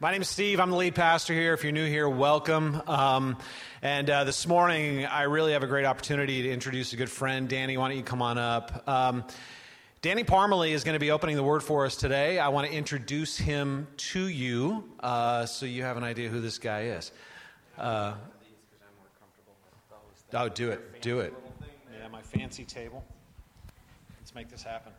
My name is Steve. I'm the lead pastor here. If you're new here, welcome. Um, and uh, this morning, I really have a great opportunity to introduce a good friend. Danny, why don't you come on up? Um, Danny Parmalee is going to be opening the word for us today. I want to introduce him to you uh, so you have an idea who this guy is. Uh, oh, do it. Do it. Yeah, my fancy table. Let's make this happen.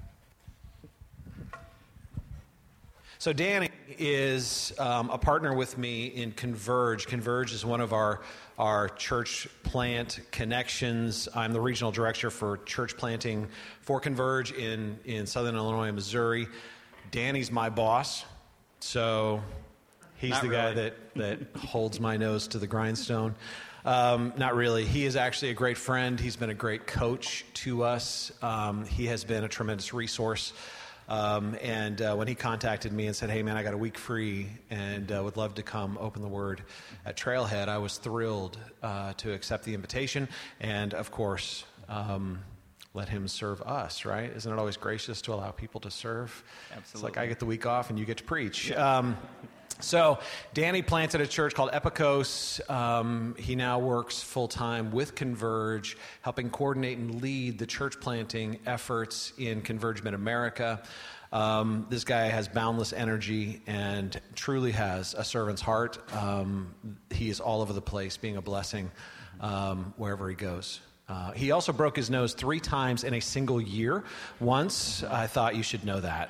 So, Danny is um, a partner with me in Converge. Converge is one of our, our church plant connections. I'm the regional director for church planting for Converge in, in southern Illinois, Missouri. Danny's my boss, so he's Not the guy that, that holds my nose to the grindstone. Um, not really. He is actually a great friend. He's been a great coach to us. Um, he has been a tremendous resource. Um, and uh, when he contacted me and said, "Hey, man, I got a week free and uh, would love to come open the Word at Trailhead," I was thrilled uh, to accept the invitation, and of course, um, let him serve us. Right? Isn't it always gracious to allow people to serve? It's like I get the week off and you get to preach. Um, so, Danny planted a church called Epicos. Um, he now works full time with Converge, helping coordinate and lead the church planting efforts in Converge America. Um, this guy has boundless energy and truly has a servant's heart. Um, he is all over the place, being a blessing um, wherever he goes. Uh, he also broke his nose three times in a single year. Once, I thought you should know that.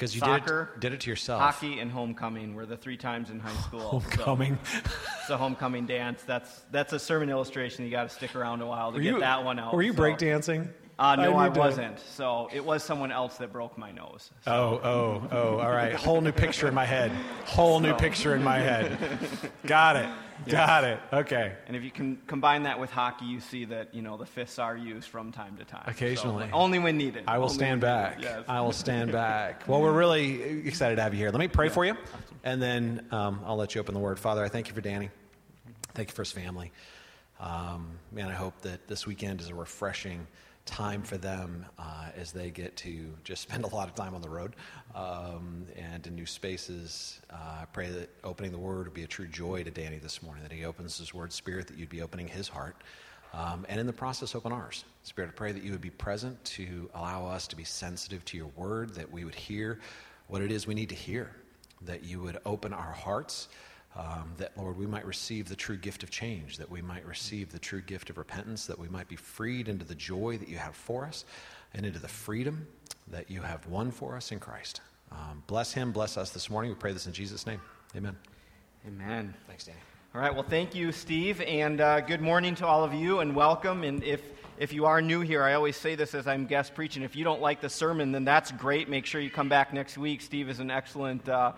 Because you did Soccer, it, did it to yourself. Hockey and homecoming were the three times in high school. Homecoming. So, it's a homecoming dance. That's that's a sermon illustration. You got to stick around a while to Were get you- that one out. Were you so- breakdancing? Uh, no, I, to- wasn't. So it was someone else that broke my nose. Oh, oh, oh, all right. Whole new picture in my head. Whole new picture in my head. Got it. Got it. Okay. And if you can combine that with hockey, you see that you know the fists are used from time to time. So, Occasionally. only when needed. I will Only stand back. Yes. I will stand back. Well, we're really excited to have you here. Let me pray for you, and then um, I'll let you open the word. Father, I thank you for Danny. Thank you for his family. Um, man, I hope that this weekend is a refreshing time for them uh, as they get to just spend a lot of time on the road um, and in new spaces. Uh, I pray that opening the word would be a true joy to Danny this morning, that he opens his word, Spirit, that you'd be opening his heart. Um, and in the process, open ours. Spirit, I pray that you would be present to allow us to be sensitive to your word, that we would hear what it is we need to hear, that you would open our hearts, um, that, Lord, we might receive the true gift of change, that we might receive the true gift of repentance, that we might be freed into the joy that you have for us and into the freedom that you have won for us in Christ. Um, bless him, bless us this morning. We pray this in Jesus' name. Amen. Amen. Thanks, Danny. All right. Well, thank you, Steve, and uh, good morning to all of you, and welcome. And if if you are new here, I always say this as I'm guest preaching. If you don't like the sermon, then that's great. Make sure you come back next week. Steve is an excellent. Uh,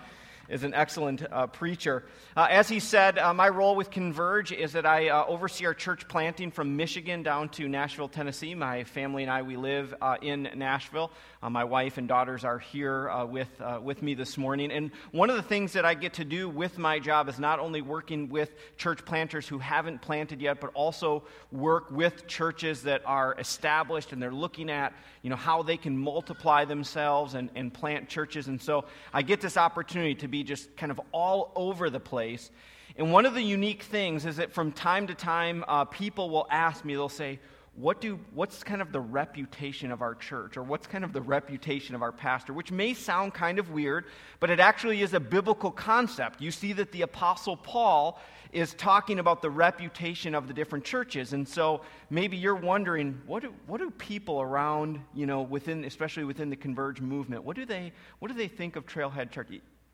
is an excellent uh, preacher. Uh, as he said, uh, my role with Converge is that I uh, oversee our church planting from Michigan down to Nashville, Tennessee. My family and I, we live uh, in Nashville. Uh, my wife and daughters are here uh, with, uh, with me this morning. And one of the things that I get to do with my job is not only working with church planters who haven't planted yet, but also work with churches that are established and they're looking at you know, how they can multiply themselves and, and plant churches. And so I get this opportunity to be just kind of all over the place. And one of the unique things is that from time to time, uh, people will ask me, they'll say, what do, what's kind of the reputation of our church, or what's kind of the reputation of our pastor, which may sound kind of weird, but it actually is a biblical concept. You see that the Apostle Paul is talking about the reputation of the different churches. And so maybe you're wondering, what do, what do people around, you know, within, especially within the Converge movement, what do they, what do they think of Trailhead Church?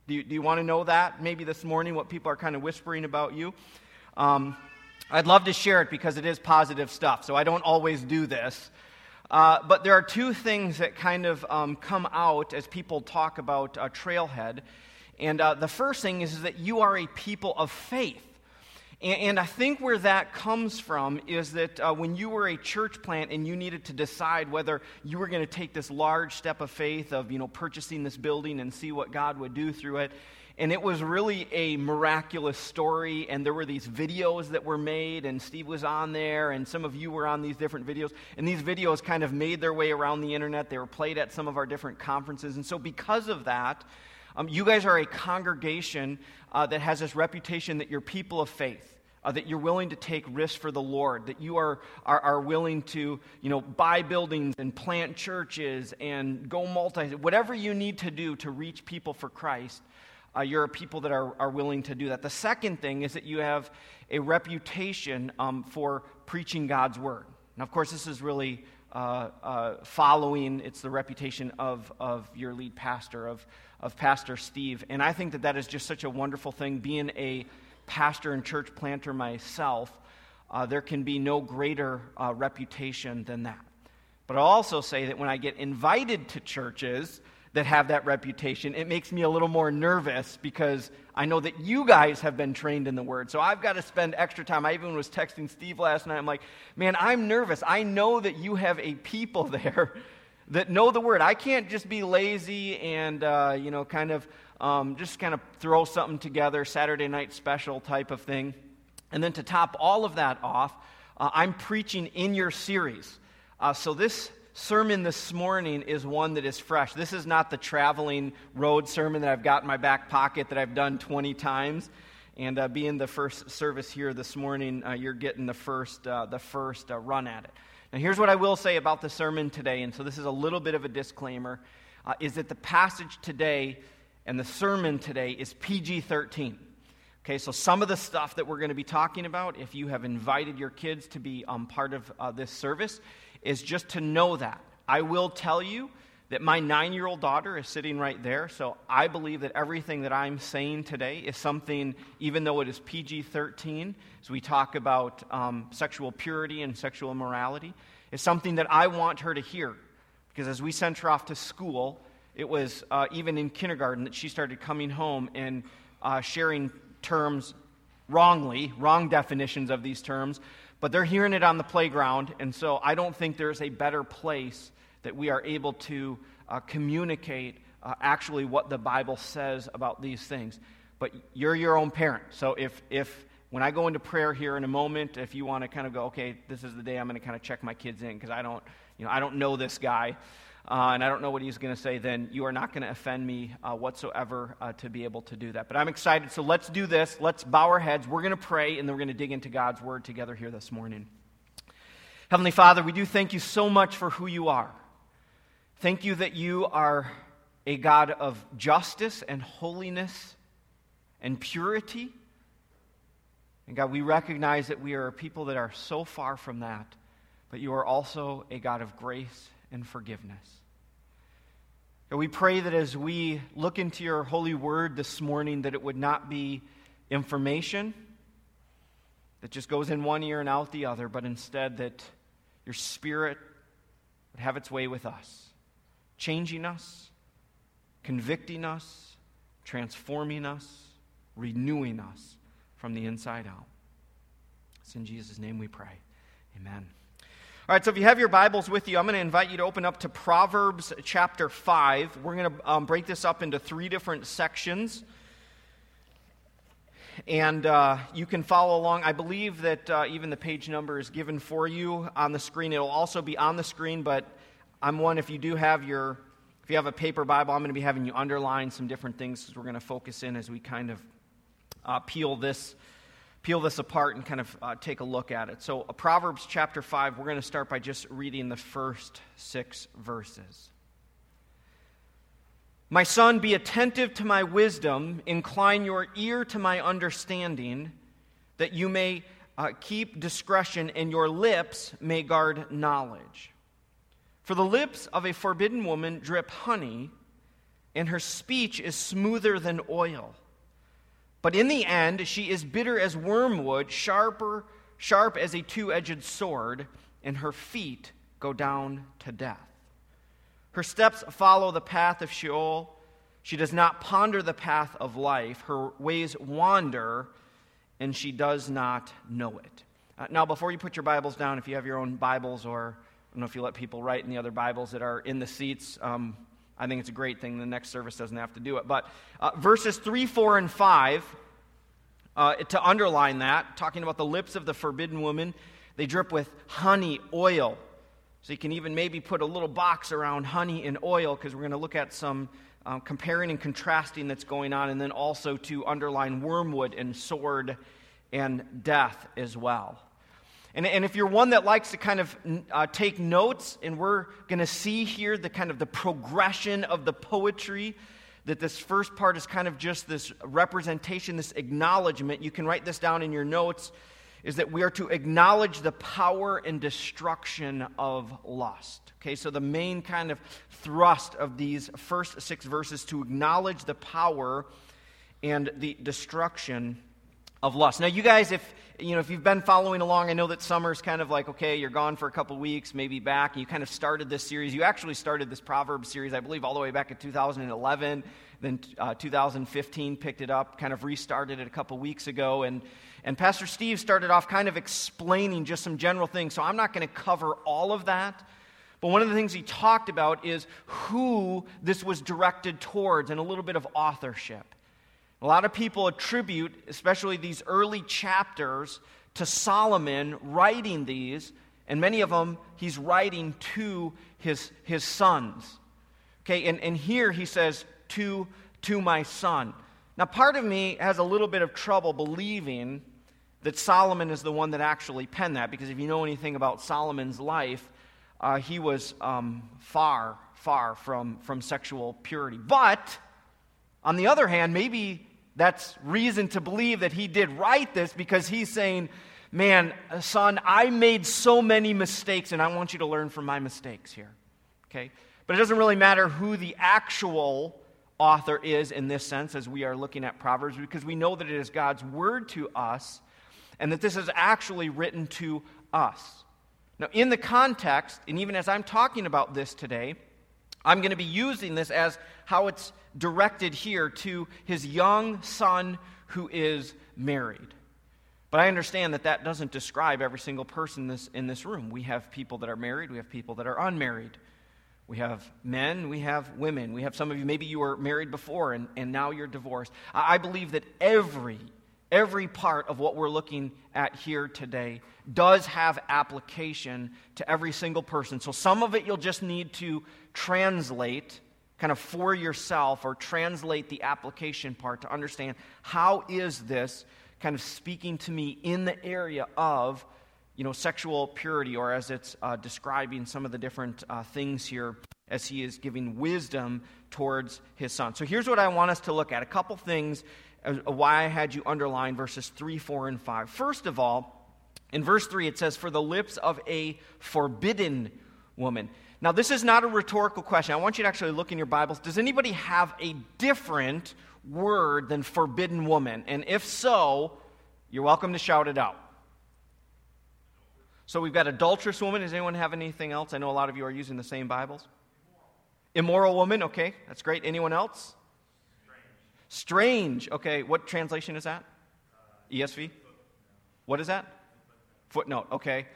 Do you, do you want to know that maybe this morning, what people are kind of whispering about you? Um, I'd love to share it because it is positive stuff, so I don't always do this. Uh, but there are two things that kind of um, come out as people talk about uh, Trailhead. And uh, the first thing is, is that you are a people of faith. And, and I think where that comes from is that uh, when you were a church plant and you needed to decide whether you were going to take this large step of faith of, you know, purchasing this building and see what God would do through it, and it was really a miraculous story. And there were these videos that were made, and Steve was on there, and some of you were on these different videos. And these videos kind of made their way around the internet. They were played at some of our different conferences. And so, because of that, Um, you guys are a congregation uh, that has this reputation that you're people of faith. Uh, that you're willing to take risks for the Lord, that you are, are, are willing to you know, buy buildings and plant churches and go multi, whatever you need to do to reach people for Christ, uh, you're a people that are, are willing to do that. The second thing is that you have a reputation um, for preaching God's word. Now, of course, this is really uh, uh, following, it's the reputation of, of your lead pastor, of, of Pastor Steve. And I think that that is just such a wonderful thing. Being a pastor and church planter myself, uh, there can be no greater uh, reputation than that. But I'll also say that when I get invited to churches, that have that reputation, it makes me a little more nervous because I know that you guys have been trained in the word. So I've got to spend extra time. I even was texting Steve last night. I'm like, man, I'm nervous. I know that you have a people there that know the word. I can't just be lazy and, uh, you know, kind of um, just kind of throw something together, Saturday night special type of thing. And then to top all of that off, uh, I'm preaching in your series. Uh, so this sermon this morning is one that is fresh. This is not the traveling road sermon that I've got in my back pocket that I've done 20 times. And uh, being the first service here this morning, uh, you're getting the first, uh, the first uh, run at it. Now, here's what I will say about the sermon today, and so this is a little bit of a disclaimer, uh, is that the passage today and the sermon today is PG 13. Okay, so some of the stuff that we're going to be talking about, if you have invited your kids to be um, part of uh, this service, is just to know that. I will tell you that my nine year old daughter is sitting right there, so I believe that everything that I'm saying today is something, even though it is PG 13, as we talk about um, sexual purity and sexual immorality, is something that I want her to hear. Because as we sent her off to school, it was uh, even in kindergarten that she started coming home and uh, sharing terms wrongly, wrong definitions of these terms, but they're hearing it on the playground, and so I don't think there's a better place that we are able to uh, communicate uh, actually what the Bible says about these things. But you're your own parent. So if, if when I go into prayer here in a moment, if you want to kind of go, okay, this is the day I'm going to kind of check my kids in because I don't, you know, I don't know this guy uh, and I don't know what he's going to say, then you are not going to offend me uh, whatsoever uh, to be able to do that. But I'm excited. So let's do this. Let's bow our heads. We're going to pray, and then we're going to dig into God's word together here this morning. Heavenly Father, we do thank you so much for who you are. Thank you that you are a God of justice and holiness and purity. And God, we recognize that we are a people that are so far from that, but you are also a God of grace and forgiveness. And we pray that as we look into your holy word this morning, that it would not be information that just goes in one ear and out the other, but instead that your spirit would have its way with us, changing us, convicting us, transforming us, renewing us from the inside out. It's in Jesus' name we pray. Amen. All right, so if you have your Bibles with you, I'm going to invite you to open up to Proverbs chapter 5. We're going to um, break this up into three different sections. And uh, you can follow along. I believe that uh, even the page number is given for you on the screen. It'll also be on the screen, but I'm one, if you do have your, if you have a paper Bible, I'm going to be having you underline some different things because we're going to focus in as we kind of uh, peel this peel this apart and kind of uh, take a look at it. So, uh, Proverbs chapter 5, we're going to start by just reading the first six verses. My son, be attentive to my wisdom, incline your ear to my understanding, that you may uh, keep discretion and your lips may guard knowledge. For the lips of a forbidden woman drip honey, and her speech is smoother than oil. But in the end, she is bitter as wormwood, sharper, sharp as a two edged sword, and her feet go down to death. Her steps follow the path of Sheol. She does not ponder the path of life. Her ways wander, and she does not know it. Uh, now, before you put your Bibles down, if you have your own Bibles, or I don't know if you let people write in the other Bibles that are in the seats, um, I think it's a great thing. The next service doesn't have to do it. But uh, verses 3, 4, and 5, uh, to underline that, talking about the lips of the forbidden woman, they drip with honey oil. So you can even maybe put a little box around honey and oil because we're going to look at some uh, comparing and contrasting that's going on, and then also to underline wormwood and sword and death as well. And, and if you're one that likes to kind of uh, take notes, and we're going to see here the kind of the progression of the poetry, that this first part is kind of just this representation, this acknowledgement. You can write this down in your notes is that we are to acknowledge the power and destruction of lust. Okay, so the main kind of thrust of these first six verses to acknowledge the power and the destruction of lust. Now, you guys, if you know, if you've been following along, I know that summer's kind of like, okay, you're gone for a couple weeks, maybe back, and you kind of started this series. You actually started this Proverbs series, I believe, all the way back in 2011. Then uh, 2015 picked it up, kind of restarted it a couple weeks ago. And, and Pastor Steve started off kind of explaining just some general things. So I'm not going to cover all of that. But one of the things he talked about is who this was directed towards and a little bit of authorship. A lot of people attribute, especially these early chapters, to Solomon writing these, and many of them he's writing to his, his sons. Okay, and, and here he says, to, to my son. Now, part of me has a little bit of trouble believing that Solomon is the one that actually penned that, because if you know anything about Solomon's life, uh, he was um, far, far from, from sexual purity. But, on the other hand, maybe that's reason to believe that he did write this because he's saying, Man, son, I made so many mistakes and I want you to learn from my mistakes here. Okay? But it doesn't really matter who the actual author is in this sense as we are looking at Proverbs because we know that it is God's word to us and that this is actually written to us. Now, in the context, and even as I'm talking about this today, I'm going to be using this as how it's directed here to his young son who is married. But I understand that that doesn't describe every single person in this, in this room. We have people that are married, we have people that are unmarried. We have men, we have women. We have some of you, maybe you were married before and, and now you're divorced. I, I believe that every, every part of what we're looking at here today does have application to every single person. So some of it you'll just need to translate kind of for yourself or translate the application part to understand how is this kind of speaking to me in the area of you know sexual purity or as it's uh, describing some of the different uh, things here as he is giving wisdom towards his son so here's what i want us to look at a couple things why i had you underline verses 3 4 and 5 first of all in verse 3 it says for the lips of a forbidden woman now, this is not a rhetorical question. I want you to actually look in your Bibles. Does anybody have a different word than forbidden woman? And if so, you're welcome to shout it out. So we've got adulterous woman. Does anyone have anything else? I know a lot of you are using the same Bibles. Immoral, Immoral woman. Okay, that's great. Anyone else? Strange. Okay, what translation is that? ESV? What is that? Footnote. Okay.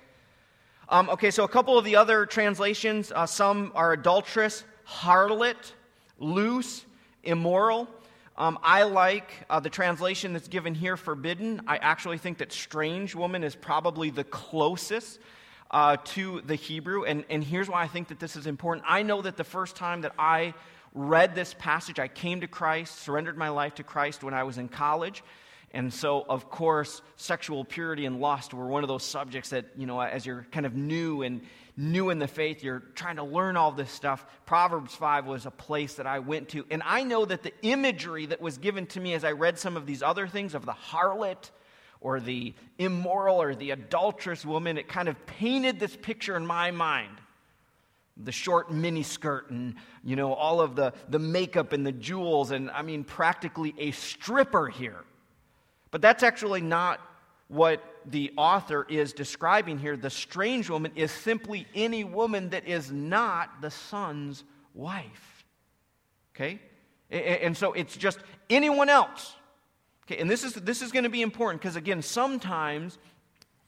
Um, okay, so a couple of the other translations, uh, some are adulteress, harlot, loose, immoral. Um, I like uh, the translation that's given here, forbidden. I actually think that strange woman is probably the closest uh, to the Hebrew. And, and here's why I think that this is important. I know that the first time that I read this passage, I came to Christ, surrendered my life to Christ when I was in college. And so, of course, sexual purity and lust were one of those subjects that, you know, as you're kind of new and new in the faith, you're trying to learn all this stuff. Proverbs 5 was a place that I went to. And I know that the imagery that was given to me as I read some of these other things of the harlot or the immoral or the adulterous woman, it kind of painted this picture in my mind the short mini skirt and you know all of the, the makeup and the jewels and i mean practically a stripper here but that's actually not what the author is describing here. The strange woman is simply any woman that is not the son's wife. Okay? And so it's just anyone else. Okay, and this is, this is going to be important because, again, sometimes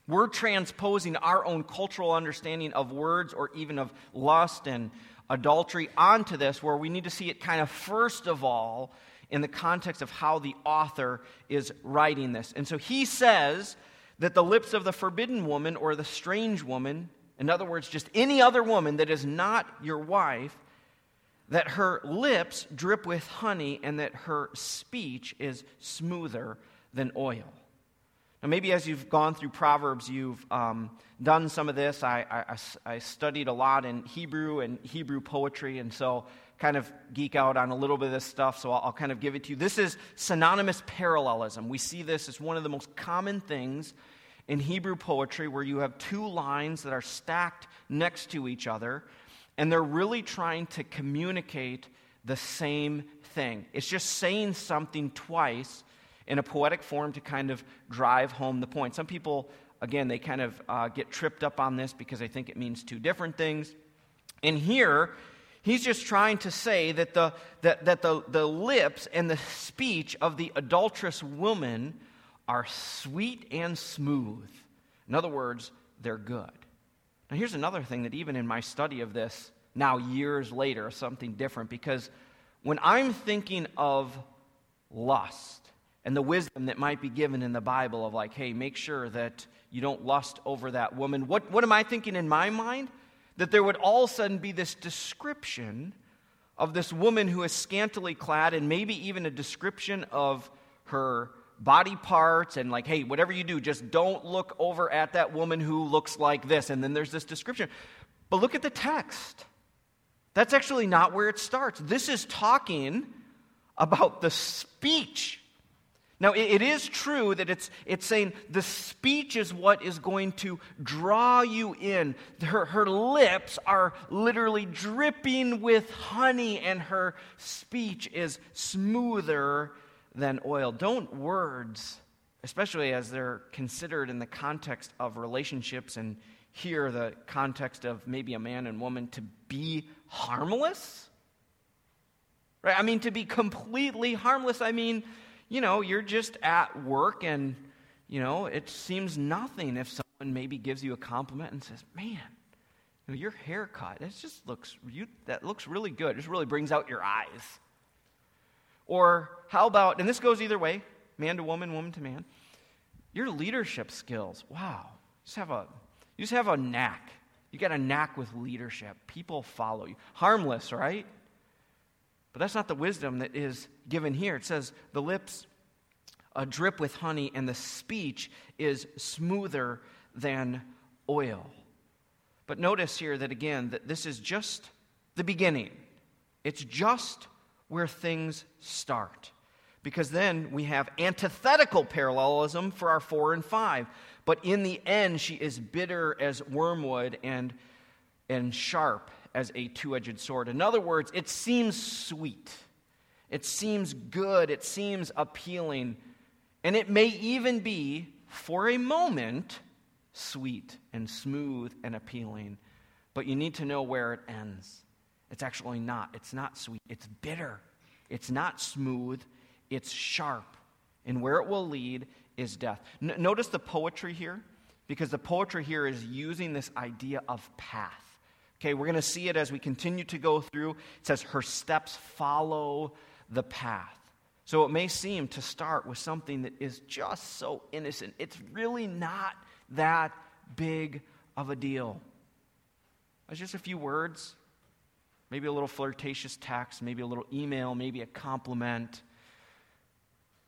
we're transposing our own cultural understanding of words or even of lust and adultery onto this, where we need to see it kind of first of all in the context of how the author is writing this. And so he says that the lips of the forbidden woman or the strange woman, in other words, just any other woman that is not your wife, that her lips drip with honey and that her speech is smoother than oil. Now, maybe as you've gone through Proverbs, you've um, done some of this. I, I, I, studied a lot in Hebrew and Hebrew poetry, and so kind of geek out on a little bit of this stuff, so I'll, I'll kind of give it to you. This is synonymous parallelism. We see this as one of the most common things in Hebrew poetry where you have two lines that are stacked next to each other, and they're really trying to communicate the same thing. It's just saying something twice in a poetic form to kind of drive home the point. Some people, again, they kind of uh, get tripped up on this because they think it means two different things. And here, he's just trying to say that the, that, that the, the lips and the speech of the adulterous woman are sweet and smooth. In other words, they're good. Now, here's another thing that even in my study of this, now years later, something different, because when I'm thinking of lust and the wisdom that might be given in the Bible of like, hey, make sure that you don't lust over that woman, what, what am I thinking in my mind? That there would all of a sudden be this description of this woman who is scantily clad, and maybe even a description of her body parts and like, hey, whatever you do, just don't look over at that woman who looks like this. And then there's this description. But look at the text. That's actually not where it starts. This is talking about the speech. Now, it is true that it's, it's saying the speech is what is going to draw you in. Her, her lips are literally dripping with honey, and her speech is smoother than oil. Don't words, especially as they're considered in the context of relationships and here the context of maybe a man and woman, to be harmless? Right? I mean, to be completely harmless, I mean, you know, you're just at work and, you know, it seems nothing if someone maybe gives you a compliment and says, man, you know, your haircut, it just looks, you, that looks really good. It just really brings out your eyes. Or how about, and this goes either way, man to woman, woman to man, your leadership skills. Wow. You just have a, you just have a knack. You got a knack with leadership. People follow you. Harmless, right? But that's not the wisdom that is given here. It says the lips uh, drip with honey and the speech is smoother than oil. But notice here that again, that this is just the beginning. It's just where things start. Because then we have antithetical parallelism for our four and five. But in the end, she is bitter as wormwood and, and sharp as a two edged sword. In other words, it seems sweet, it seems good, it seems appealing, and it may even be, for a moment, sweet and smooth and appealing. But you need to know where it ends. It's actually not. It's not sweet. It's bitter. It's not smooth. It's sharp. And where it will lead is death. N- notice the poetry here, because the poetry here is using this idea of path. Okay, we're going to see it as we continue to go through. It says, Her steps follow the path. So it may seem to start with something that is just so innocent. It's really not that big of a deal. It's just a few words, maybe a little flirtatious text, maybe a little email, maybe a compliment.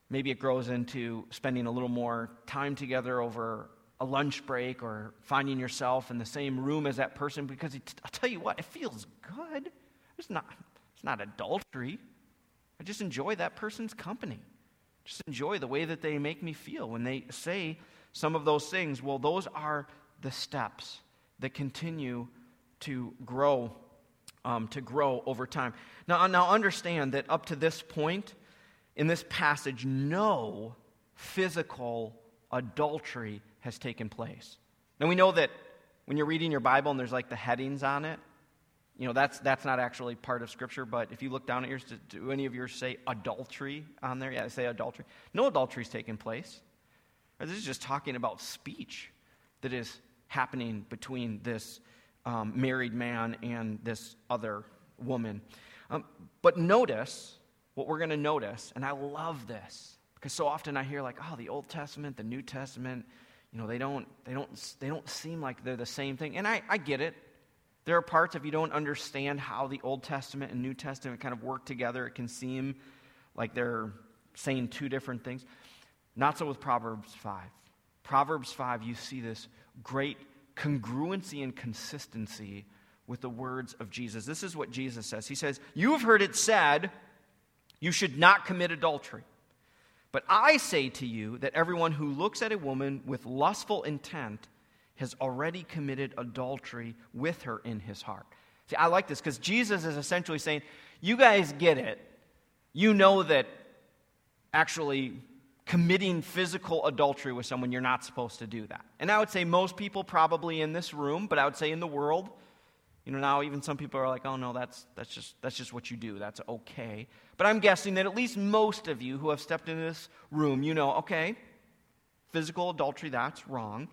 Maybe it grows into spending a little more time together over a lunch break or finding yourself in the same room as that person because I'll tell you what, it feels good. It's not, it's not adultery. I just enjoy that person's company. Just enjoy the way that they make me feel when they say some of those things. Well, those are the steps that continue to grow um, to grow over time. Now, now, understand that up to this point in this passage, no physical adultery has taken place. Now, we know that when you're reading your Bible and there's like the headings on it, you know, that's, that's not actually part of Scripture, but if you look down at yours, do, do any of yours say adultery on there? Yeah, say adultery. No adultery's taken place. This is just talking about speech that is happening between this um, married man and this other woman. Um, but notice what we're going to notice, and I love this because so often I hear like, oh, the Old Testament, the New Testament, you know, they don't, they don't, they don't seem like they're the same thing. And I, I get it. There are parts, if you don't understand how the Old Testament and New Testament kind of work together, it can seem like they're saying two different things. Not so with Proverbs 5. Proverbs 5, you see this great congruency and consistency with the words of Jesus. This is what Jesus says He says, You have heard it said, you should not commit adultery. But I say to you that everyone who looks at a woman with lustful intent has already committed adultery with her in his heart. See, I like this because Jesus is essentially saying, You guys get it. You know that actually committing physical adultery with someone, you're not supposed to do that. And I would say most people probably in this room, but I would say in the world, you know, now even some people are like, oh no, that's, that's, just, that's just what you do. That's okay. But I'm guessing that at least most of you who have stepped into this room, you know, okay, physical adultery, that's wrong.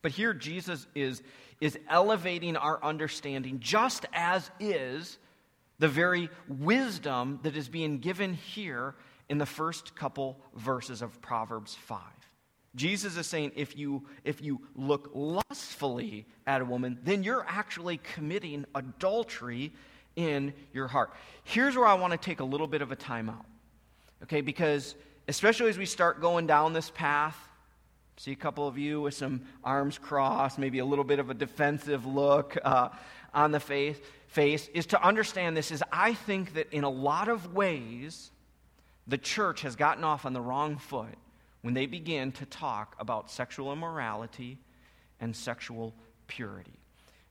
But here Jesus is, is elevating our understanding, just as is the very wisdom that is being given here in the first couple verses of Proverbs 5. Jesus is saying if you, if you look lustfully at a woman, then you're actually committing adultery in your heart. Here's where I want to take a little bit of a timeout, okay? Because especially as we start going down this path, see a couple of you with some arms crossed, maybe a little bit of a defensive look uh, on the face, face, is to understand this is I think that in a lot of ways, the church has gotten off on the wrong foot when they begin to talk about sexual immorality and sexual purity.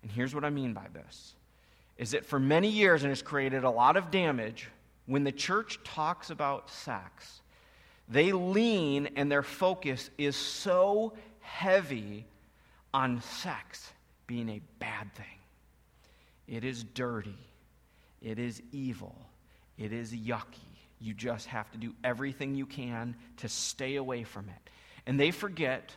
And here's what I mean by this is that for many years and has created a lot of damage when the church talks about sex they lean and their focus is so heavy on sex being a bad thing. It is dirty. It is evil. It is yucky you just have to do everything you can to stay away from it. And they forget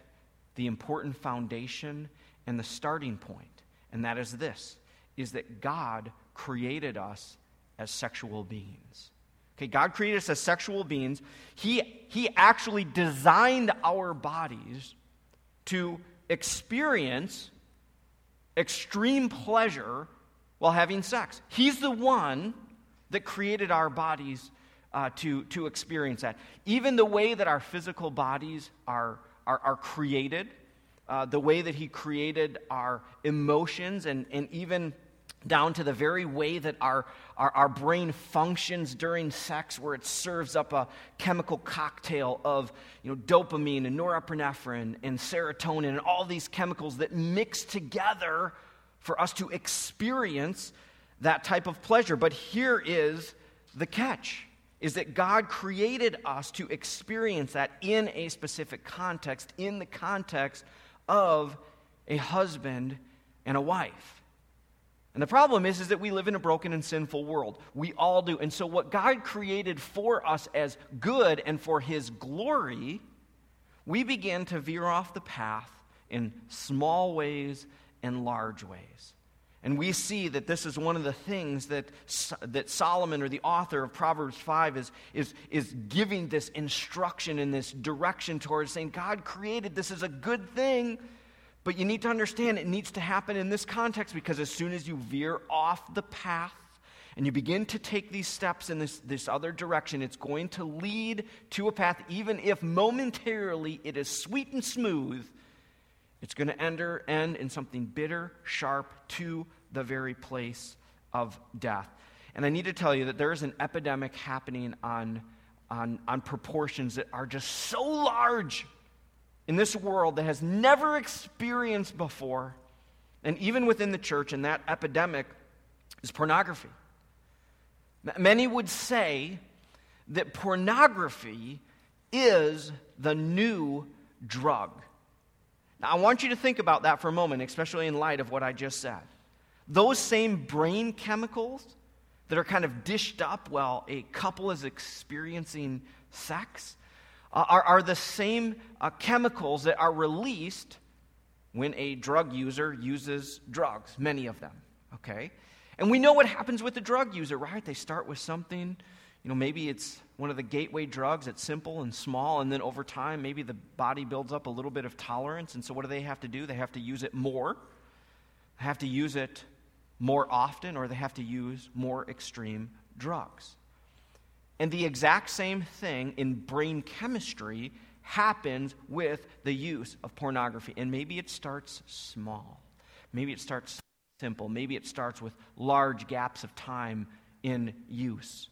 the important foundation and the starting point, and that is this is that God created us as sexual beings. Okay, God created us as sexual beings. He, he actually designed our bodies to experience extreme pleasure while having sex. He's the one that created our bodies uh, to, to experience that. Even the way that our physical bodies are, are, are created, uh, the way that He created our emotions, and, and even down to the very way that our, our, our, brain functions during sex, where it serves up a chemical cocktail of you know, dopamine and norepinephrine and serotonin and all these chemicals that mix together for us to experience that type of pleasure. But here is the catch is that God created us to experience that in a specific context, in the context of a husband and a wife. And the problem is, is that we live in a broken and sinful world. We all do. And so, what God created for us as good and for His glory, we begin to veer off the path in small ways and large ways. And we see that this is one of the things that, that Solomon, or the author of Proverbs 5, is, is, is giving this instruction and this direction towards saying, God created this is a good thing, but you need to understand it needs to happen in this context because as soon as you veer off the path and you begin to take these steps in this, this other direction, it's going to lead to a path, even if momentarily it is sweet and smooth it's going to enter, end in something bitter, sharp, to the very place of death. And I need to tell you that there is an epidemic happening on, on, on proportions that are just so large in this world that has never experienced before, and even within the church, and that epidemic is pornography. Many would say that pornography is the new drug. Now, I want you to think about that for a moment, especially in light of what I just said. Those same brain chemicals that are kind of dished up while a couple is experiencing sex uh, are, are the same uh, chemicals that are released when a drug user uses drugs, many of them, okay? And we know what happens with the drug user, right? They start with something you know, maybe it's one of the gateway drugs It's simple and small, and then over time, maybe the body builds up a little bit of tolerance. And so, what do they have to do? They have to use it more, they have to use it more often or they have to use more extreme drugs. And the exact same thing in brain chemistry happens with the use of pornography. And maybe it starts small, maybe it starts simple, maybe it starts with large gaps of time in use.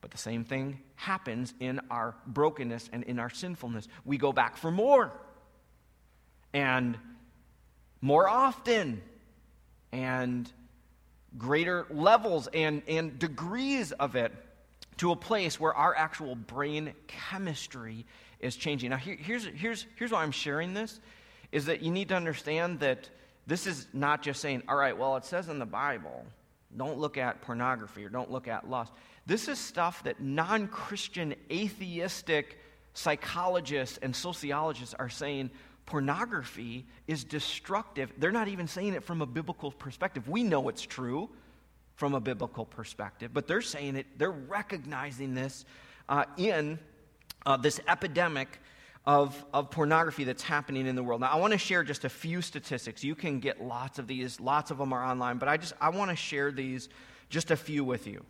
But the same thing happens in our brokenness and in our sinfulness. We go back for more and more often and greater levels and, and degrees of it to a place where our actual brain chemistry is changing. Now, here, here's, here's, here's why I'm sharing this is that you need to understand that this is not just saying, all right, well, it says in the Bible, don't look at pornography or don't look at lust. This is stuff that non Christian, atheistic psychologists and sociologists are saying pornography is destructive. They're not even saying it from a biblical perspective. We know it's true from a biblical perspective, but they're saying it, they're recognizing this uh, in uh, this epidemic of, of pornography that's happening in the world. Now, I want to share just a few statistics. You can get lots of these, lots of them are online, but I just I want to share these, just a few with you.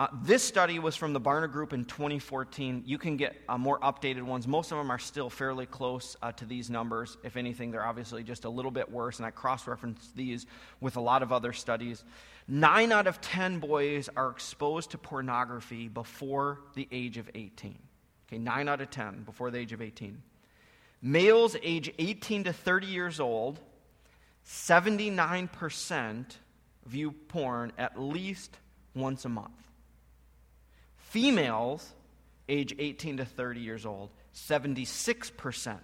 Uh, this study was from the Barna Group in 2014. You can get uh, more updated ones. Most of them are still fairly close uh, to these numbers. If anything, they're obviously just a little bit worse, and I cross referenced these with a lot of other studies. Nine out of 10 boys are exposed to pornography before the age of 18. Okay, nine out of 10 before the age of 18. Males age 18 to 30 years old, 79% view porn at least once a month. Females, age 18 to 30 years old, 76%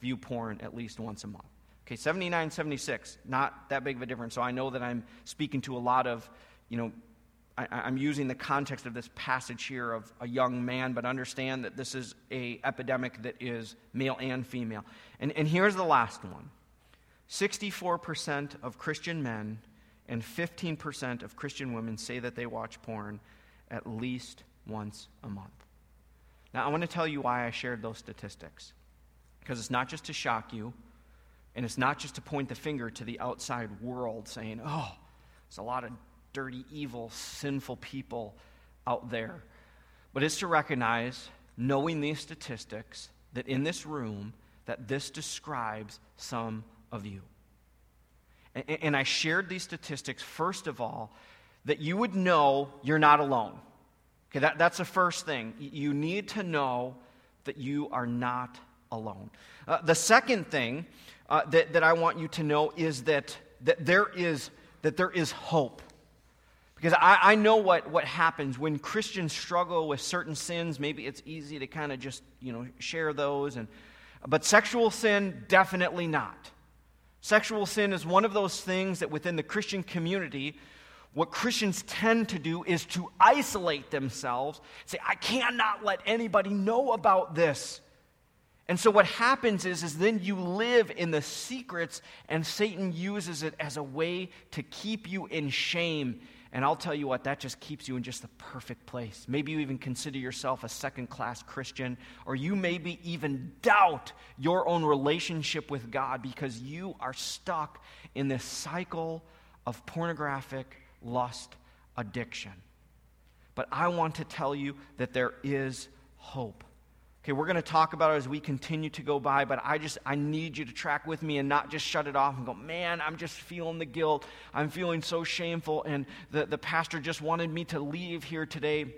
view porn at least once a month. Okay, 79, 76, not that big of a difference. So I know that I'm speaking to a lot of, you know, I, am using the context of this passage here of a young man, but understand that this is a epidemic that is male and female. And, and here's the last one 64% of Christian men and 15% of Christian women say that they watch porn at least once a month. Now, I want to tell you why I shared those statistics. Because it's not just to shock you, and it's not just to point the finger to the outside world saying, oh, there's a lot of dirty, evil, sinful people out there. But it's to recognize, knowing these statistics, that in this room, that this describes some of you. And, and I shared these statistics, first of all, that you would know you're not alone. Okay, that, that's the first thing. You need to know that you are not alone. Uh, the second thing uh, that, that I want you to know is that, that, there, is, that there is hope. Because I, I know what, what happens when Christians struggle with certain sins. Maybe it's easy to kind of just, you know, share those. And, but sexual sin, definitely not. Sexual sin is one of those things that within the Christian community, what Christians tend to do is to isolate themselves, say, I cannot let anybody know about this. And so what happens is, is then you live in the secrets, and Satan uses it as a way to keep you in shame. And I'll tell you what, that just keeps you in just the perfect place. Maybe you even consider yourself a second class Christian, or you maybe even doubt your own relationship with God because you are stuck in this cycle of pornographic lust addiction. But I want to tell you that there is hope. Okay, we're going to talk about it as we continue to go by, but I just I need you to track with me and not just shut it off and go, "Man, I'm just feeling the guilt. I'm feeling so shameful and the the pastor just wanted me to leave here today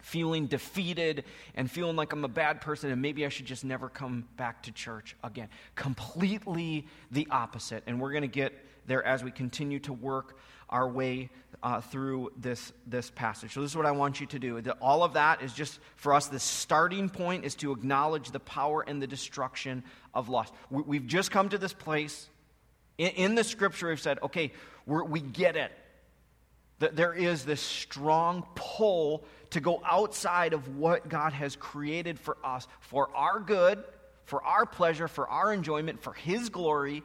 feeling defeated and feeling like I'm a bad person and maybe I should just never come back to church again." Completely the opposite. And we're going to get there as we continue to work our way uh, through this, this passage. So, this is what I want you to do. All of that is just for us, the starting point is to acknowledge the power and the destruction of lust. We, have just come to this place in, in the scripture, we've said, okay, we get it. That there is this strong pull to go outside of what God has created for us for our good, for our pleasure, for our enjoyment, for His glory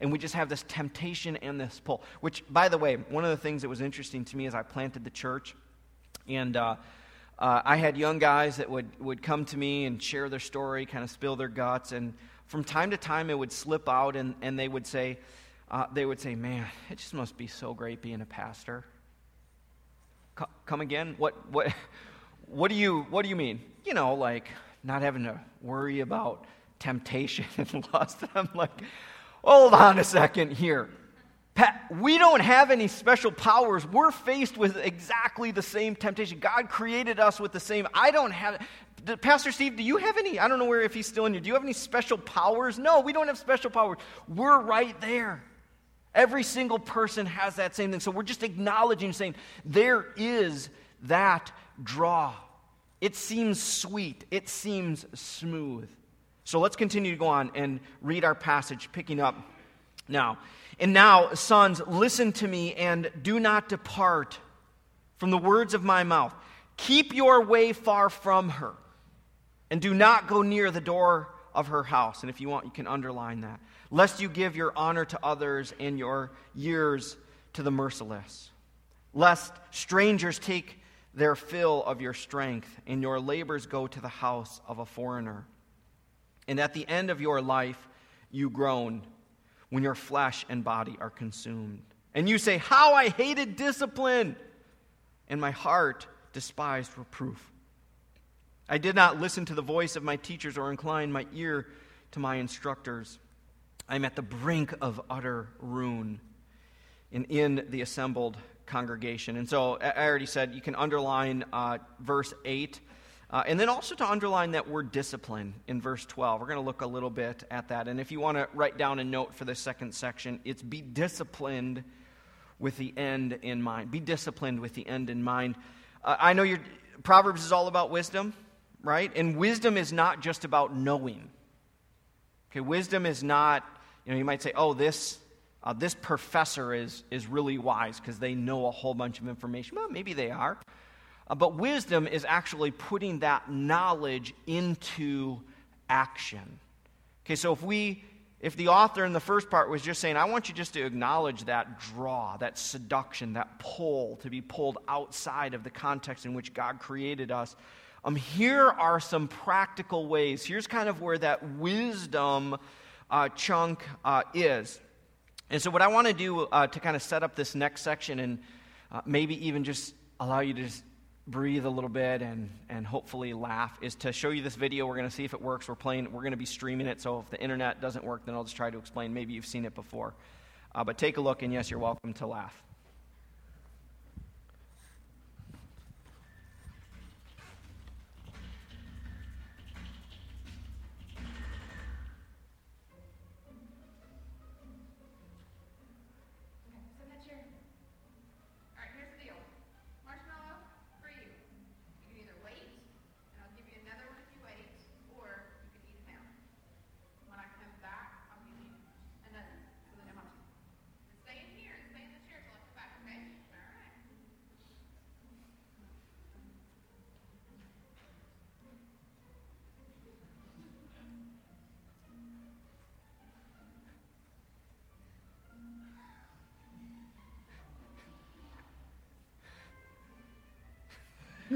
and we just have this temptation and this pull. Which, by the way, one of the things that was interesting to me as I planted the church, and uh, uh, I had young guys that would, would come to me and share their story, kind of spill their guts. And from time to time, it would slip out, and, and they would say, uh, they would say, Man, it just must be so great being a pastor. C- come again? What, what, what, do you, what do you mean? You know, like not having to worry about temptation and lust. I'm like, hold on a second here. Pat, we don't have any special powers. We're faced with exactly the same temptation. God created us with the same. I don't have. Pastor Steve, do you have any? I don't know where if he's still in here. Do you have any special powers? No, we don't have special powers. We're right there. Every single person has that same thing. So we're just acknowledging, saying, there is that draw. It seems sweet, it seems smooth. So let's continue to go on and read our passage, picking up now. And now, sons, listen to me and do not depart from the words of my mouth. Keep your way far from her, and do not go near the door of her house. And if you want, you can underline that. Lest you give your honor to others and your years to the merciless. Lest strangers take their fill of your strength, and your labors go to the house of a foreigner. And at the end of your life, you groan when your flesh and body are consumed. And you say, How I hated discipline, and my heart despised reproof. I did not listen to the voice of my teachers or incline my ear to my instructors. I'm at the brink of utter ruin and in the assembled congregation. And so I already said you can underline uh, verse 8 uh, and then also to underline that word discipline in verse 12. We're going to look a little bit at that. And if you want to write down a note for the second section, it's be disciplined with the end in mind. Be disciplined with the end in mind. Uh, I know your Proverbs is all about wisdom, right? And wisdom is not just about knowing. Okay, wisdom is not, you know, you might say, oh, this. Uh, this professor is, is really wise because they know a whole bunch of information. Well, maybe they are. Uh, but wisdom is actually putting that knowledge into action. Okay, so if we if the author in the first part was just saying, I want you just to acknowledge that draw, that seduction, that pull, to be pulled outside of the context in which God created us, um, here are some practical ways. Here's kind of where that wisdom uh, chunk uh, is. And so, what I want to do uh, to kind of set up this next section and uh, maybe even just allow you to just breathe a little bit and, and hopefully laugh is to show you this video. We're going to see if it works. We're playing, we're going to be streaming it. So if the internet doesn't work, then I'll just try to explain. Maybe you've seen it before. Uh, but take a look, and yes, you're welcome to laugh.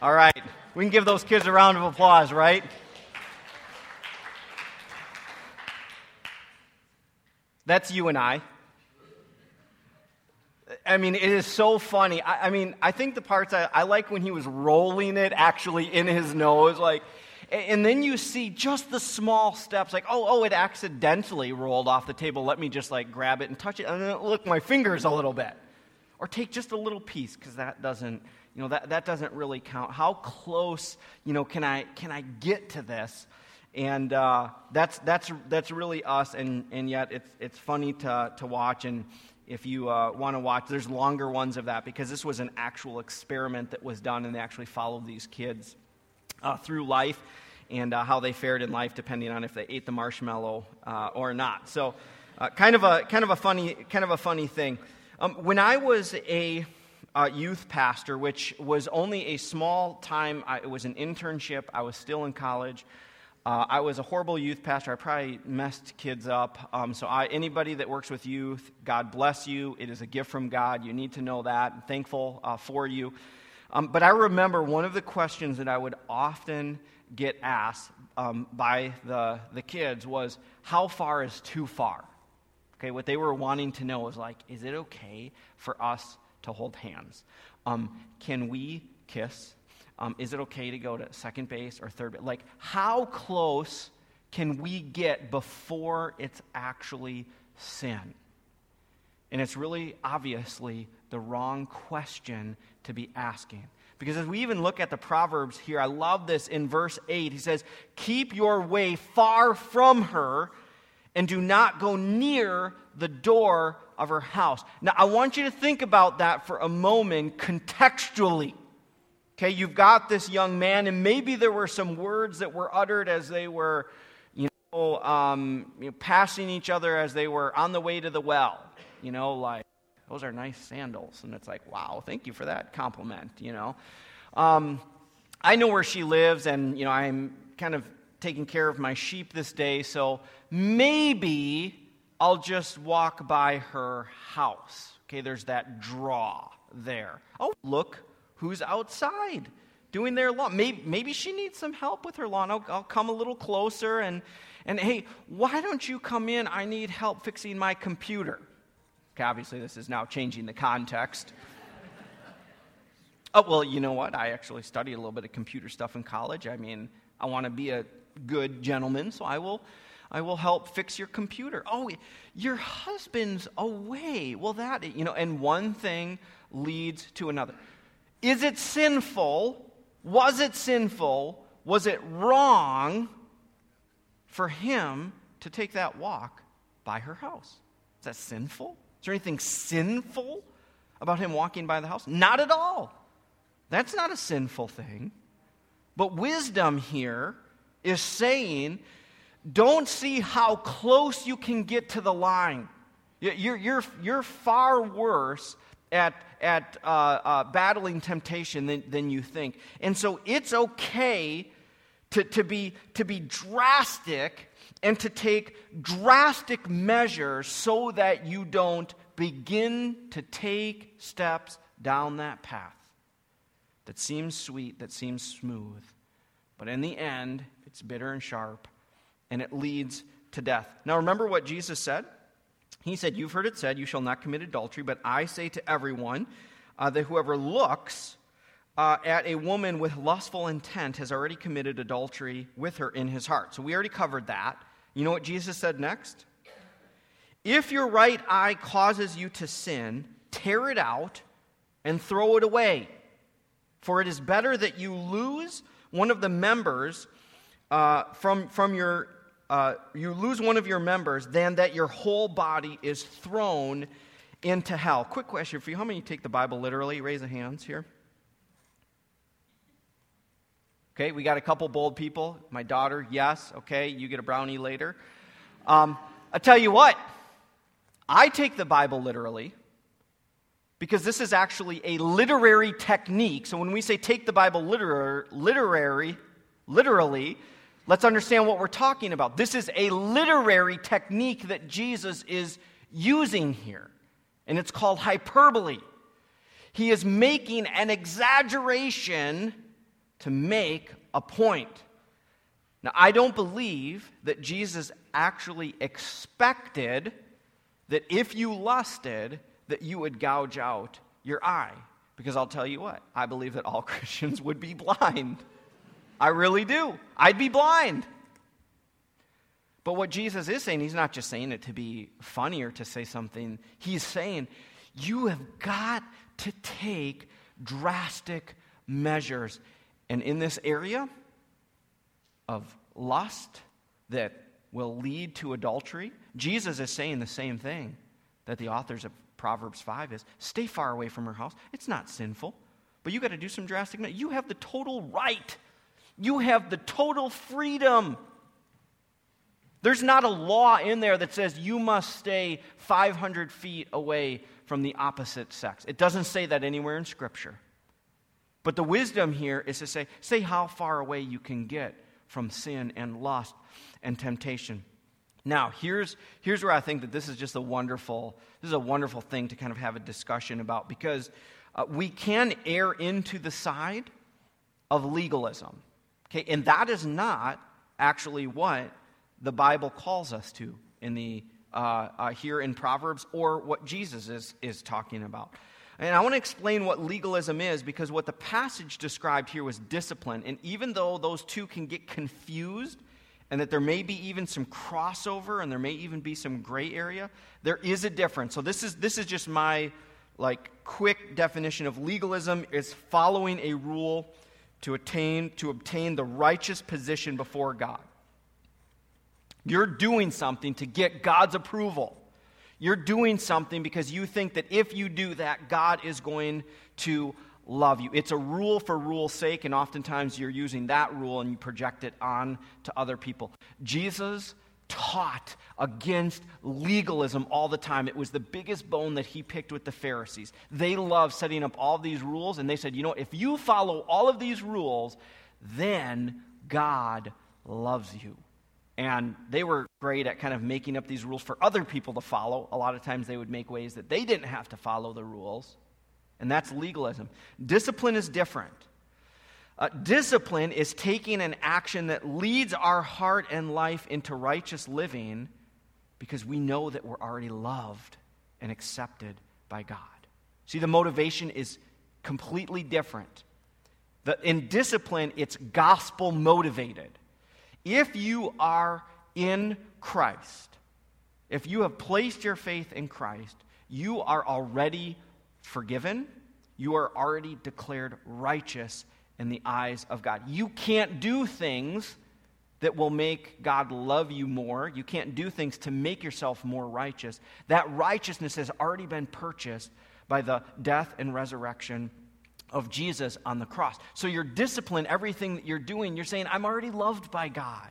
All right. We can give those kids a round of applause, right? That's you and I. I mean, it is so funny. I, I mean, I think the parts I, I, like when he was rolling it actually in his nose, like, and then you see just the small steps, like, oh, oh, it accidentally rolled off the table. Let me just like grab it and touch it, and then look my fingers a little bit, or take just a little piece because that doesn't you know, that, that doesn't really count. How close, you know, can I, can I get to this? And uh, that's, that's, that's really us, and, and yet it's, it's funny to, to watch. And if you uh, want to watch, there's longer ones of that because this was an actual experiment that was done, and they actually followed these kids uh, through life and uh, how they fared in life, depending on if they ate the marshmallow uh, or not. So, uh, kind of a kind of a funny kind of a funny thing. Um, when I was a uh, youth pastor, which was only a small time. I, it was an internship. I was still in college. Uh, I was a horrible youth pastor. I probably messed kids up. Um, so, I, anybody that works with youth, God bless you. It is a gift from God. You need to know that. I'm thankful uh, for you. Um, but I remember one of the questions that I would often get asked um, by the, the kids was, How far is too far? Okay, what they were wanting to know was like, Is it okay for us to hold hands? Um, can we kiss? Um, is it okay to go to second base or third base? Like, how close can we get before it's actually sin? And it's really obviously the wrong question to be asking. Because as we even look at the Proverbs here, I love this in verse 8. He says, Keep your way far from her and do not go near the door of her house. Now, I want you to think about that for a moment contextually. Okay, you've got this young man, and maybe there were some words that were uttered as they were, you know, um, you know, passing each other as they were on the way to the well. You know, like, those are nice sandals. And it's like, wow, thank you for that compliment, you know. Um, I know where she lives, and, you know, I'm kind of taking care of my sheep this day, so maybe I'll just walk by her house. Okay, there's that draw there. Oh, look who's outside doing their lawn. Maybe, maybe she needs some help with her lawn. I'll, I'll come a little closer and, and hey, why don't you come in? I need help fixing my computer. Okay, obviously, this is now changing the context. oh, well, you know what? I actually studied a little bit of computer stuff in college. I mean, I want to be a good gentleman, so I will I will help fix your computer. Oh, your husband's away. Well, that, you know, and one thing leads to another. Is it sinful? Was it sinful? Was it wrong for him to take that walk by her house? Is that sinful? Is there anything sinful about him walking by the house? Not at all. That's not a sinful thing. But wisdom here is saying don't see how close you can get to the line. You're, you're, you're far worse at, at uh, uh, battling temptation than, than you think. And so it's okay to, to, be, to be drastic and to take drastic measures so that you don't begin to take steps down that path that seems sweet, that seems smooth. But in the end, it's bitter and sharp and it leads to death. Now, remember what Jesus said? He said, You've heard it said, You shall not commit adultery, but I say to everyone uh, that whoever looks uh, at a woman with lustful intent has already committed adultery with her in his heart. So we already covered that. You know what Jesus said next? If your right eye causes you to sin, tear it out and throw it away. For it is better that you lose one of the members uh, from, from your uh, you lose one of your members than that your whole body is thrown into hell. Quick question for you. How many take the Bible literally? Raise the hands here. Okay, we got a couple bold people. My daughter, yes. Okay, you get a brownie later. Um, I tell you what, I take the Bible literally because this is actually a literary technique. So when we say take the Bible literar- literary, literally, let's understand what we're talking about. This is a literary technique that Jesus is using here, and it's called hyperbole. He is making an exaggeration to make a point. Now, I don't believe that Jesus actually expected that if you lusted, that you would gouge out your eye. Because I'll tell you what, I believe that all Christians would be blind. I really do. I'd be blind. But what Jesus is saying, he's not just saying it to be funny or to say something. He's saying, you have got to take drastic measures. And in this area of lust that will lead to adultery, Jesus is saying the same thing that the authors of Proverbs 5 is stay far away from her house. It's not sinful, but you got to do some drastic measures. You have the total right, you have the total freedom. There's not a law in there that says you must stay 500 feet away from the opposite sex. It doesn't say that anywhere in Scripture. But the wisdom here is to say, say how far away you can get from sin and lust and temptation. Now, here's, here's where I think that this is just a wonderful, this is a wonderful thing to kind of have a discussion about because uh, we can err into the side of legalism. Okay, and that is not actually what the Bible calls us to in the uh, uh, here in Proverbs or what Jesus is, is talking about. And I want to explain what legalism is because what the passage described here was discipline. And even though those two can get confused, and that there may be even some crossover and there may even be some gray area, there is a difference. So this is this is just my like quick definition of legalism is following a rule to attain to obtain the righteous position before God. You're doing something to get God's approval. You're doing something because you think that if you do that, God is going to love you. It's a rule for rule's sake, and oftentimes you're using that rule and you project it on to other people. Jesus taught against legalism all the time. It was the biggest bone that he picked with the Pharisees. They loved setting up all these rules, and they said, you know, if you follow all of these rules, then God loves you. And they were great at kind of making up these rules for other people to follow. A lot of times they would make ways that they didn't have to follow the rules. And that's legalism. Discipline is different. Uh, discipline is taking an action that leads our heart and life into righteous living because we know that we're already loved and accepted by God. See, the motivation is completely different. The, in discipline, it's gospel motivated. If you are in Christ, if you have placed your faith in Christ, you are already forgiven. You are already declared righteous in the eyes of God. You can't do things that will make God love you more. You can't do things to make yourself more righteous. That righteousness has already been purchased by the death and resurrection of Jesus on the cross. So your discipline, everything that you're doing, you're saying, I'm already loved by God.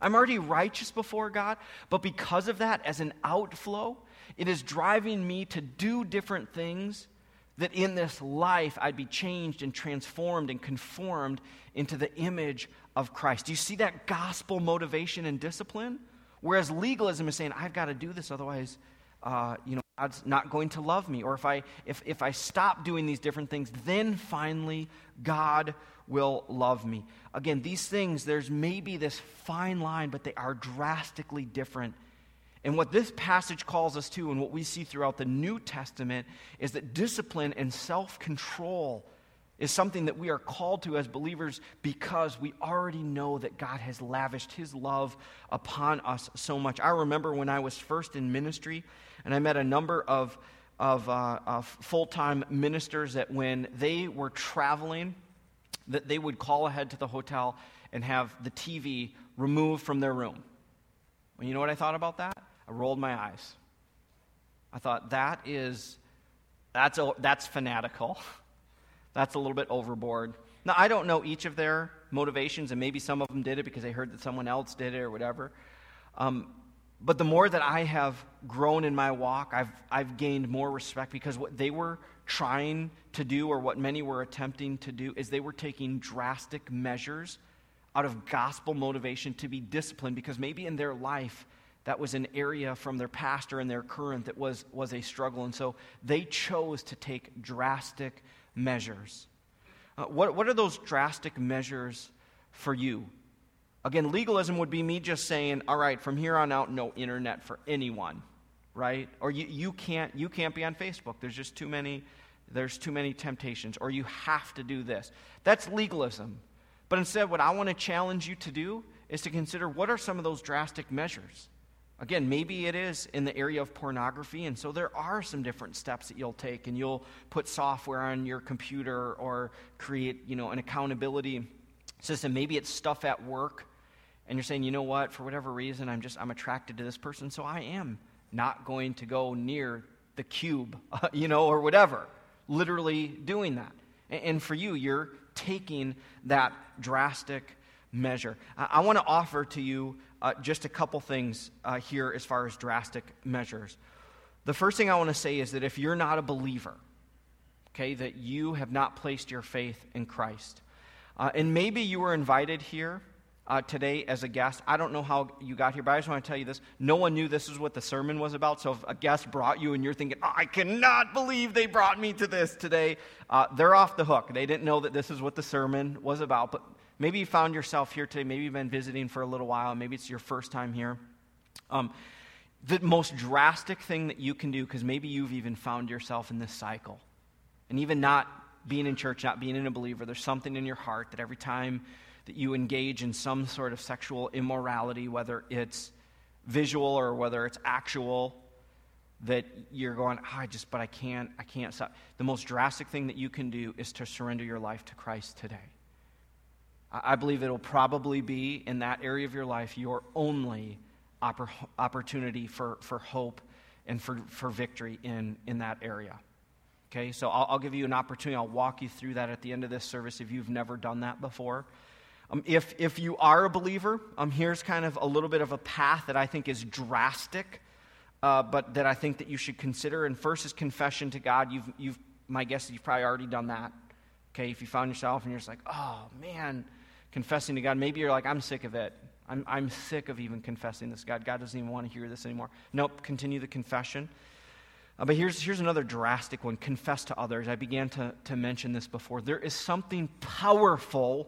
I'm already righteous before God, but because of that, as an outflow, it is driving me to do different things that in this life I'd be changed and transformed and conformed into the image of Christ. Do you see that gospel motivation and discipline? Whereas legalism is saying, I've got to do this, otherwise, uh, you know, God's not going to love me. Or if I, if, if I stop doing these different things, then finally God will love me. Again, these things, there's maybe this fine line, but they are drastically different. And what this passage calls us to, and what we see throughout the New Testament, is that discipline and self control is something that we are called to as believers because we already know that God has lavished His love upon us so much. I remember when I was first in ministry, and I met a number of, of, uh, of full time ministers that when they were traveling, that they would call ahead to the hotel and have the TV removed from their room. Well, you know what I thought about that? I rolled my eyes. I thought, that is, that's, that's fanatical. That's a little bit overboard. Now, I don't know each of their motivations, and maybe some of them did it because they heard that someone else did it or whatever. Um, but the more that I have grown in my walk, I've, I've gained more respect because what they were trying to do, or what many were attempting to do, is they were taking drastic measures out of gospel motivation to be disciplined because maybe in their life that was an area from their pastor and their current that was, was a struggle. And so they chose to take drastic measures. Uh, what, what are those drastic measures for you? Again, legalism would be me just saying, all right, from here on out, no internet for anyone, right? Or you, you, can't, you can't be on Facebook. There's just too many, there's too many temptations. Or you have to do this. That's legalism. But instead, what I want to challenge you to do is to consider what are some of those drastic measures? Again, maybe it is in the area of pornography, and so there are some different steps that you'll take, and you'll put software on your computer or create, you know, an accountability system. Maybe it's stuff at work and you're saying, you know what, for whatever reason, I'm just, I'm attracted to this person, so I am not going to go near the cube, you know, or whatever. Literally doing that. And for you, you're taking that drastic measure. I want to offer to you uh, just a couple things uh, here as far as drastic measures. The first thing I want to say is that if you're not a believer, okay, that you have not placed your faith in Christ, uh, and maybe you were invited here uh, today as a guest. I don't know how you got here, but I just want to tell you this. No one knew this is what the sermon was about. So if a guest brought you and you're thinking, oh, I cannot believe they brought me to this today, uh, they're off the hook. They didn't know that this is what the sermon was about. But maybe you found yourself here today. Maybe you've been visiting for a little while. Maybe it's your first time here. Um, the most drastic thing that you can do, because maybe you've even found yourself in this cycle, and even not being in church, not being in a believer, there's something in your heart that every time that you engage in some sort of sexual immorality, whether it's visual or whether it's actual, that you're going, oh, I just, but I can't, I can't stop. The most drastic thing that you can do is to surrender your life to Christ today. I believe it'll probably be in that area of your life your only oppor- opportunity for, for hope and for, for victory in, in that area. Okay, so I'll, I'll give you an opportunity. I'll walk you through that at the end of this service if you've never done that before. Um, if, if you are a believer, um, here's kind of a little bit of a path that I think is drastic, uh, but that I think that you should consider. And first is confession to God. You've, you've, my guess is you've probably already done that. Okay, if you found yourself and you're just like, oh man, confessing to God, maybe you're like, I'm sick of it. I'm, I'm sick of even confessing this God. God doesn't even want to hear this anymore. Nope, continue the confession. Uh, but here's, here's another drastic one confess to others. I began to, to mention this before. There is something powerful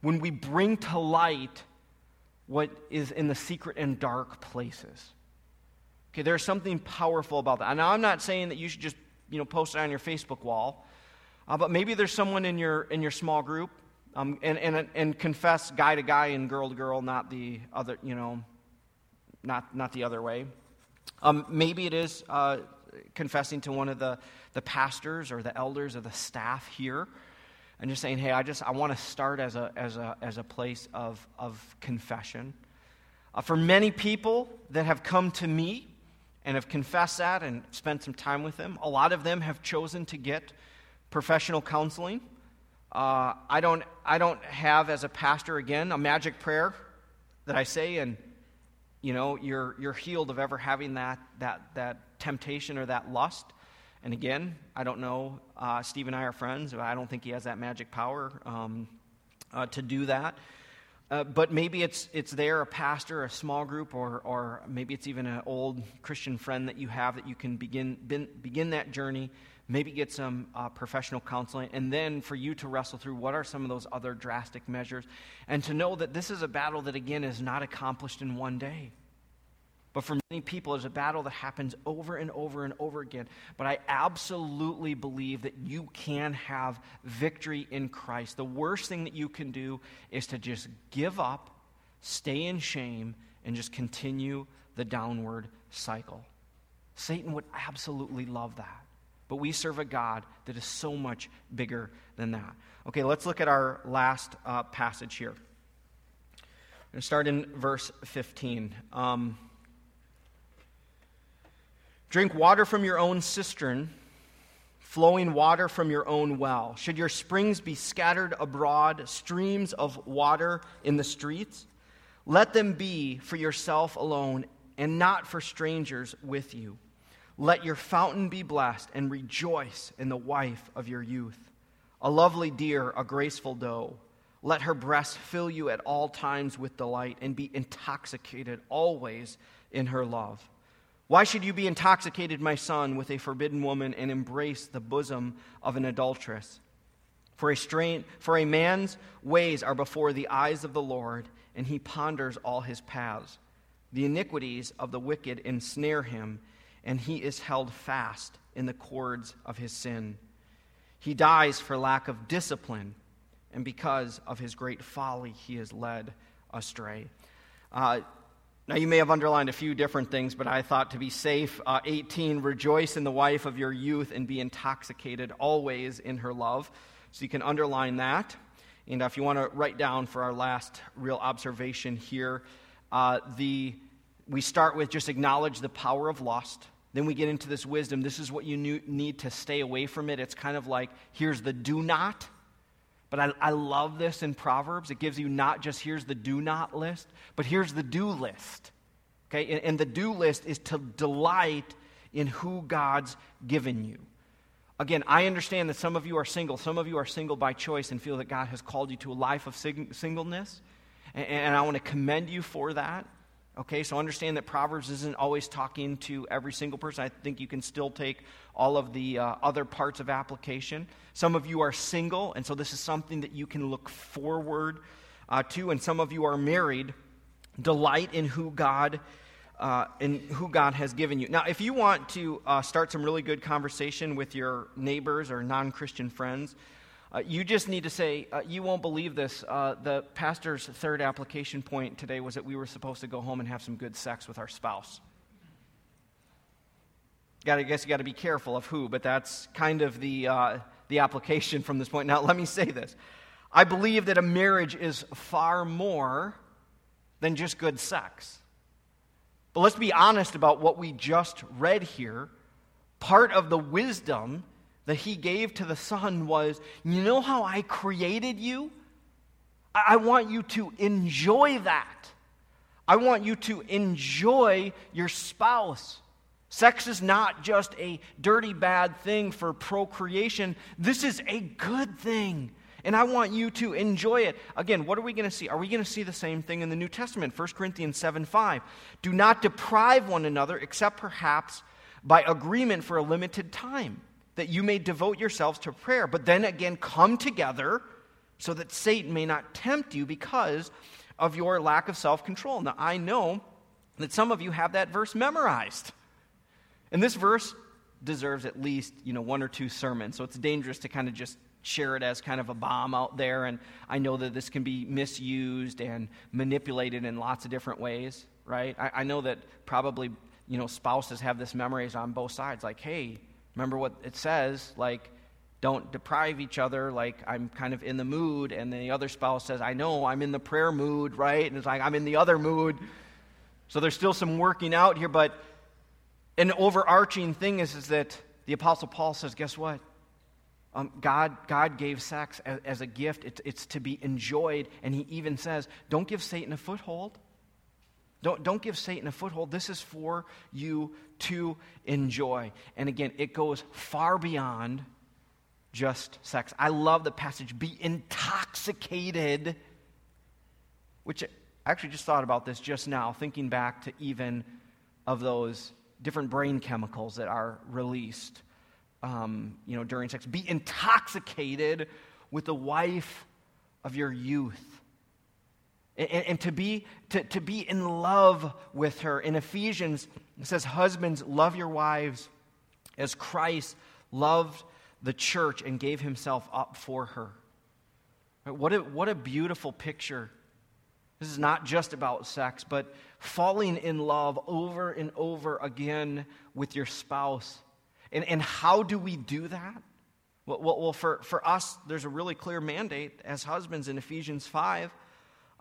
when we bring to light what is in the secret and dark places. Okay, there's something powerful about that. Now, I'm not saying that you should just, you know, post it on your Facebook wall, uh, but maybe there's someone in your in your small group, um, and, and and confess guy to guy and girl to girl, not the other, you know, not not the other way. Um, maybe it is uh, confessing to one of the the pastors or the elders or the staff here and just saying, hey, I just I want to start as a as a as a place of of confession. Uh, for many people that have come to me and have confessed that and spent some time with them, a lot of them have chosen to get professional counseling. Uh, I don't I don't have as a pastor again a magic prayer that I say and you know you're you're healed of ever having that that that temptation or that lust. And again, I don't know. Uh, Steve and I are friends. But I don't think he has that magic power um, uh, to do that. Uh, but maybe it's, it's there, a pastor, a small group, or, or maybe it's even an old Christian friend that you have that you can begin, begin that journey, maybe get some uh, professional counseling, and then for you to wrestle through what are some of those other drastic measures, and to know that this is a battle that, again, is not accomplished in one day. But for many people, it's a battle that happens over and over and over again. But I absolutely believe that you can have victory in Christ. The worst thing that you can do is to just give up, stay in shame, and just continue the downward cycle. Satan would absolutely love that. But we serve a God that is so much bigger than that. Okay, let's look at our last uh, passage here. I'm going to start in verse 15. Um, Drink water from your own cistern, flowing water from your own well. Should your springs be scattered abroad, streams of water in the streets? Let them be for yourself alone and not for strangers with you. Let your fountain be blessed, and rejoice in the wife of your youth. A lovely deer, a graceful doe. Let her breast fill you at all times with delight, and be intoxicated always in her love. Why should you be intoxicated, my son, with a forbidden woman, and embrace the bosom of an adulteress? For a, strain, for a man's ways are before the eyes of the Lord, and he ponders all his paths. The iniquities of the wicked ensnare him, and he is held fast in the cords of his sin. He dies for lack of discipline, and because of his great folly, he is led astray. Uh, now, you may have underlined a few different things, but I thought to be safe, uh, 18, rejoice in the wife of your youth and be intoxicated always in her love. So you can underline that. And if you want to write down for our last real observation here, uh, the, we start with just acknowledge the power of lust. Then we get into this wisdom. This is what you need to stay away from it. It's kind of like here's the do not. But I, I love this in Proverbs. It gives you not just here's the do not list, but here's the do list. Okay? And, and the do list is to delight in who God's given you. Again, I understand that some of you are single. Some of you are single by choice and feel that God has called you to a life of sing- singleness. And I want to commend you for that. Okay, so understand that Proverbs isn't always talking to every single person. I think you can still take all of the uh, other parts of application. Some of you are single, and so this is something that you can look forward uh, to. And some of you are married. Delight in who God uh, in who God has given you. Now, if you want to uh, start some really good conversation with your neighbors or non Christian friends, uh, you just need to say, uh, You won't believe this. Uh, the pastor's third application point today was that we were supposed to go home and have some good sex with our spouse. Got I guess you got to be careful of who, but that's kind of the, uh, the application from this point. Now, let me say this. I believe that a marriage is far more than just good sex. But let's be honest about what we just read here. Part of the wisdom that he gave to the son was you know how I created you? I want you to enjoy that. I want you to enjoy your spouse. Sex is not just a dirty, bad thing for procreation. This is a good thing. And I want you to enjoy it. Again, what are we going to see? Are we going to see the same thing in the New Testament? 1 Corinthians 7 5. Do not deprive one another, except perhaps by agreement for a limited time, that you may devote yourselves to prayer. But then again, come together so that Satan may not tempt you because of your lack of self control. Now, I know that some of you have that verse memorized. And this verse deserves at least, you know, one or two sermons. So it's dangerous to kind of just share it as kind of a bomb out there. And I know that this can be misused and manipulated in lots of different ways, right? I, I know that probably, you know, spouses have this memories on both sides. Like, hey, remember what it says? Like, don't deprive each other. Like, I'm kind of in the mood. And the other spouse says, I know, I'm in the prayer mood, right? And it's like, I'm in the other mood. So there's still some working out here. But an overarching thing is, is that the Apostle Paul says, guess what? Um, God, God gave sex as, as a gift. It's, it's to be enjoyed. And he even says, don't give Satan a foothold. Don't, don't give Satan a foothold. This is for you to enjoy. And again, it goes far beyond just sex. I love the passage, be intoxicated, which I actually just thought about this just now, thinking back to even of those different brain chemicals that are released um, you know, during sex. Be intoxicated with the wife of your youth. And, and, to, be, to, to be in love with her. In Ephesians, it says, Husbands, love your wives as Christ loved the church and gave himself up for her. What a, what a beautiful picture. This is not just about sex, but falling in love over and over again with your spouse. And, and how do we do that? Well, well, for, for us, there's a really clear mandate as husbands in Ephesians 5.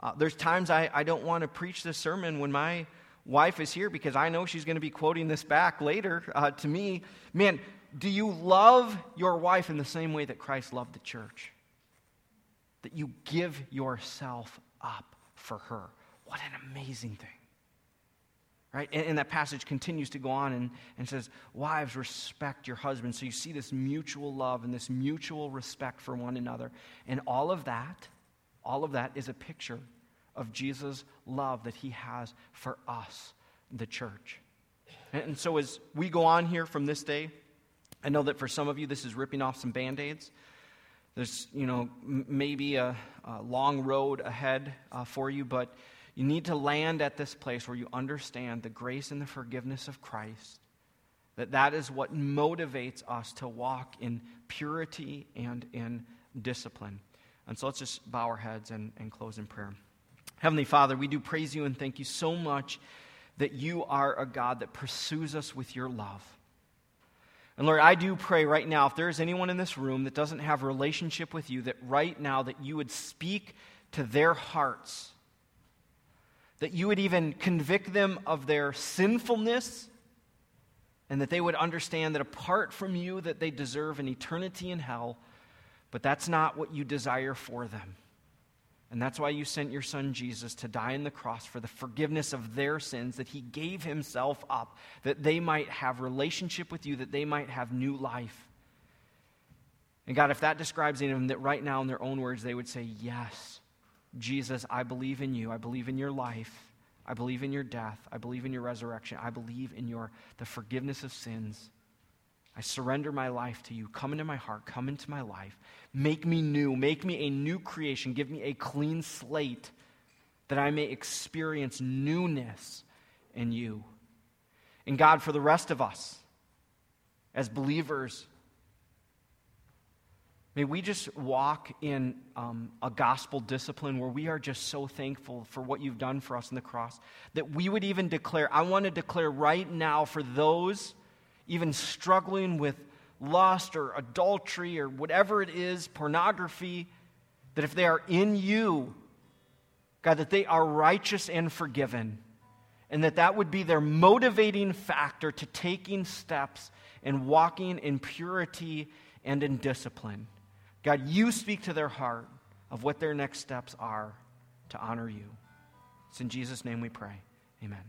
Uh, there's times I, I don't want to preach this sermon when my wife is here because I know she's going to be quoting this back later uh, to me. Man, do you love your wife in the same way that Christ loved the church? That you give yourself up for her. What an amazing thing. Right? And, and, that passage continues to go on and, and says, Wives, respect your husband. So you see this mutual love and this mutual respect for one another. And all of that, all of that is a picture of Jesus' love that he has for us, the church. And, so as we go on here from this day, I know that for some of you, this is ripping off some band aids. There's, you know, m- maybe a, a, long road ahead uh, for you, but you need to land at this place where you understand the grace and the forgiveness of Christ. That that is what motivates us to walk in purity and in discipline. And so let's just bow our heads and, and close in prayer. Heavenly Father, we do praise you and thank you so much that you are a God that pursues us with your love. And Lord, I do pray right now, if there is anyone in this room that doesn't have a relationship with you, that right now that you would speak to their hearts that you would even convict them of their sinfulness and that they would understand that apart from you that they deserve an eternity in hell but that's not what you desire for them and that's why you sent your son Jesus to die on the cross for the forgiveness of their sins that he gave himself up that they might have relationship with you that they might have new life and God if that describes any of them that right now in their own words they would say yes Jesus, I believe in you. I believe in your life. I believe in your death. I believe in your resurrection. I believe in your the forgiveness of sins. I surrender my life to you. Come into my heart. Come into my life. Make me new. Make me a new creation. Give me a clean slate that I may experience newness in you. And God, for the rest of us, as believers, May we just walk in um, a gospel discipline where we are just so thankful for what you've done for us in the cross that we would even declare, I want to declare right now for those even struggling with lust or adultery or whatever it is, pornography, that if they are in you, God, that they are righteous and forgiven. And that that would be their motivating factor to taking steps and walking in purity and in discipline. God, you speak to their heart of what their next steps are to honor you. It's in Jesus' name we pray. Amen.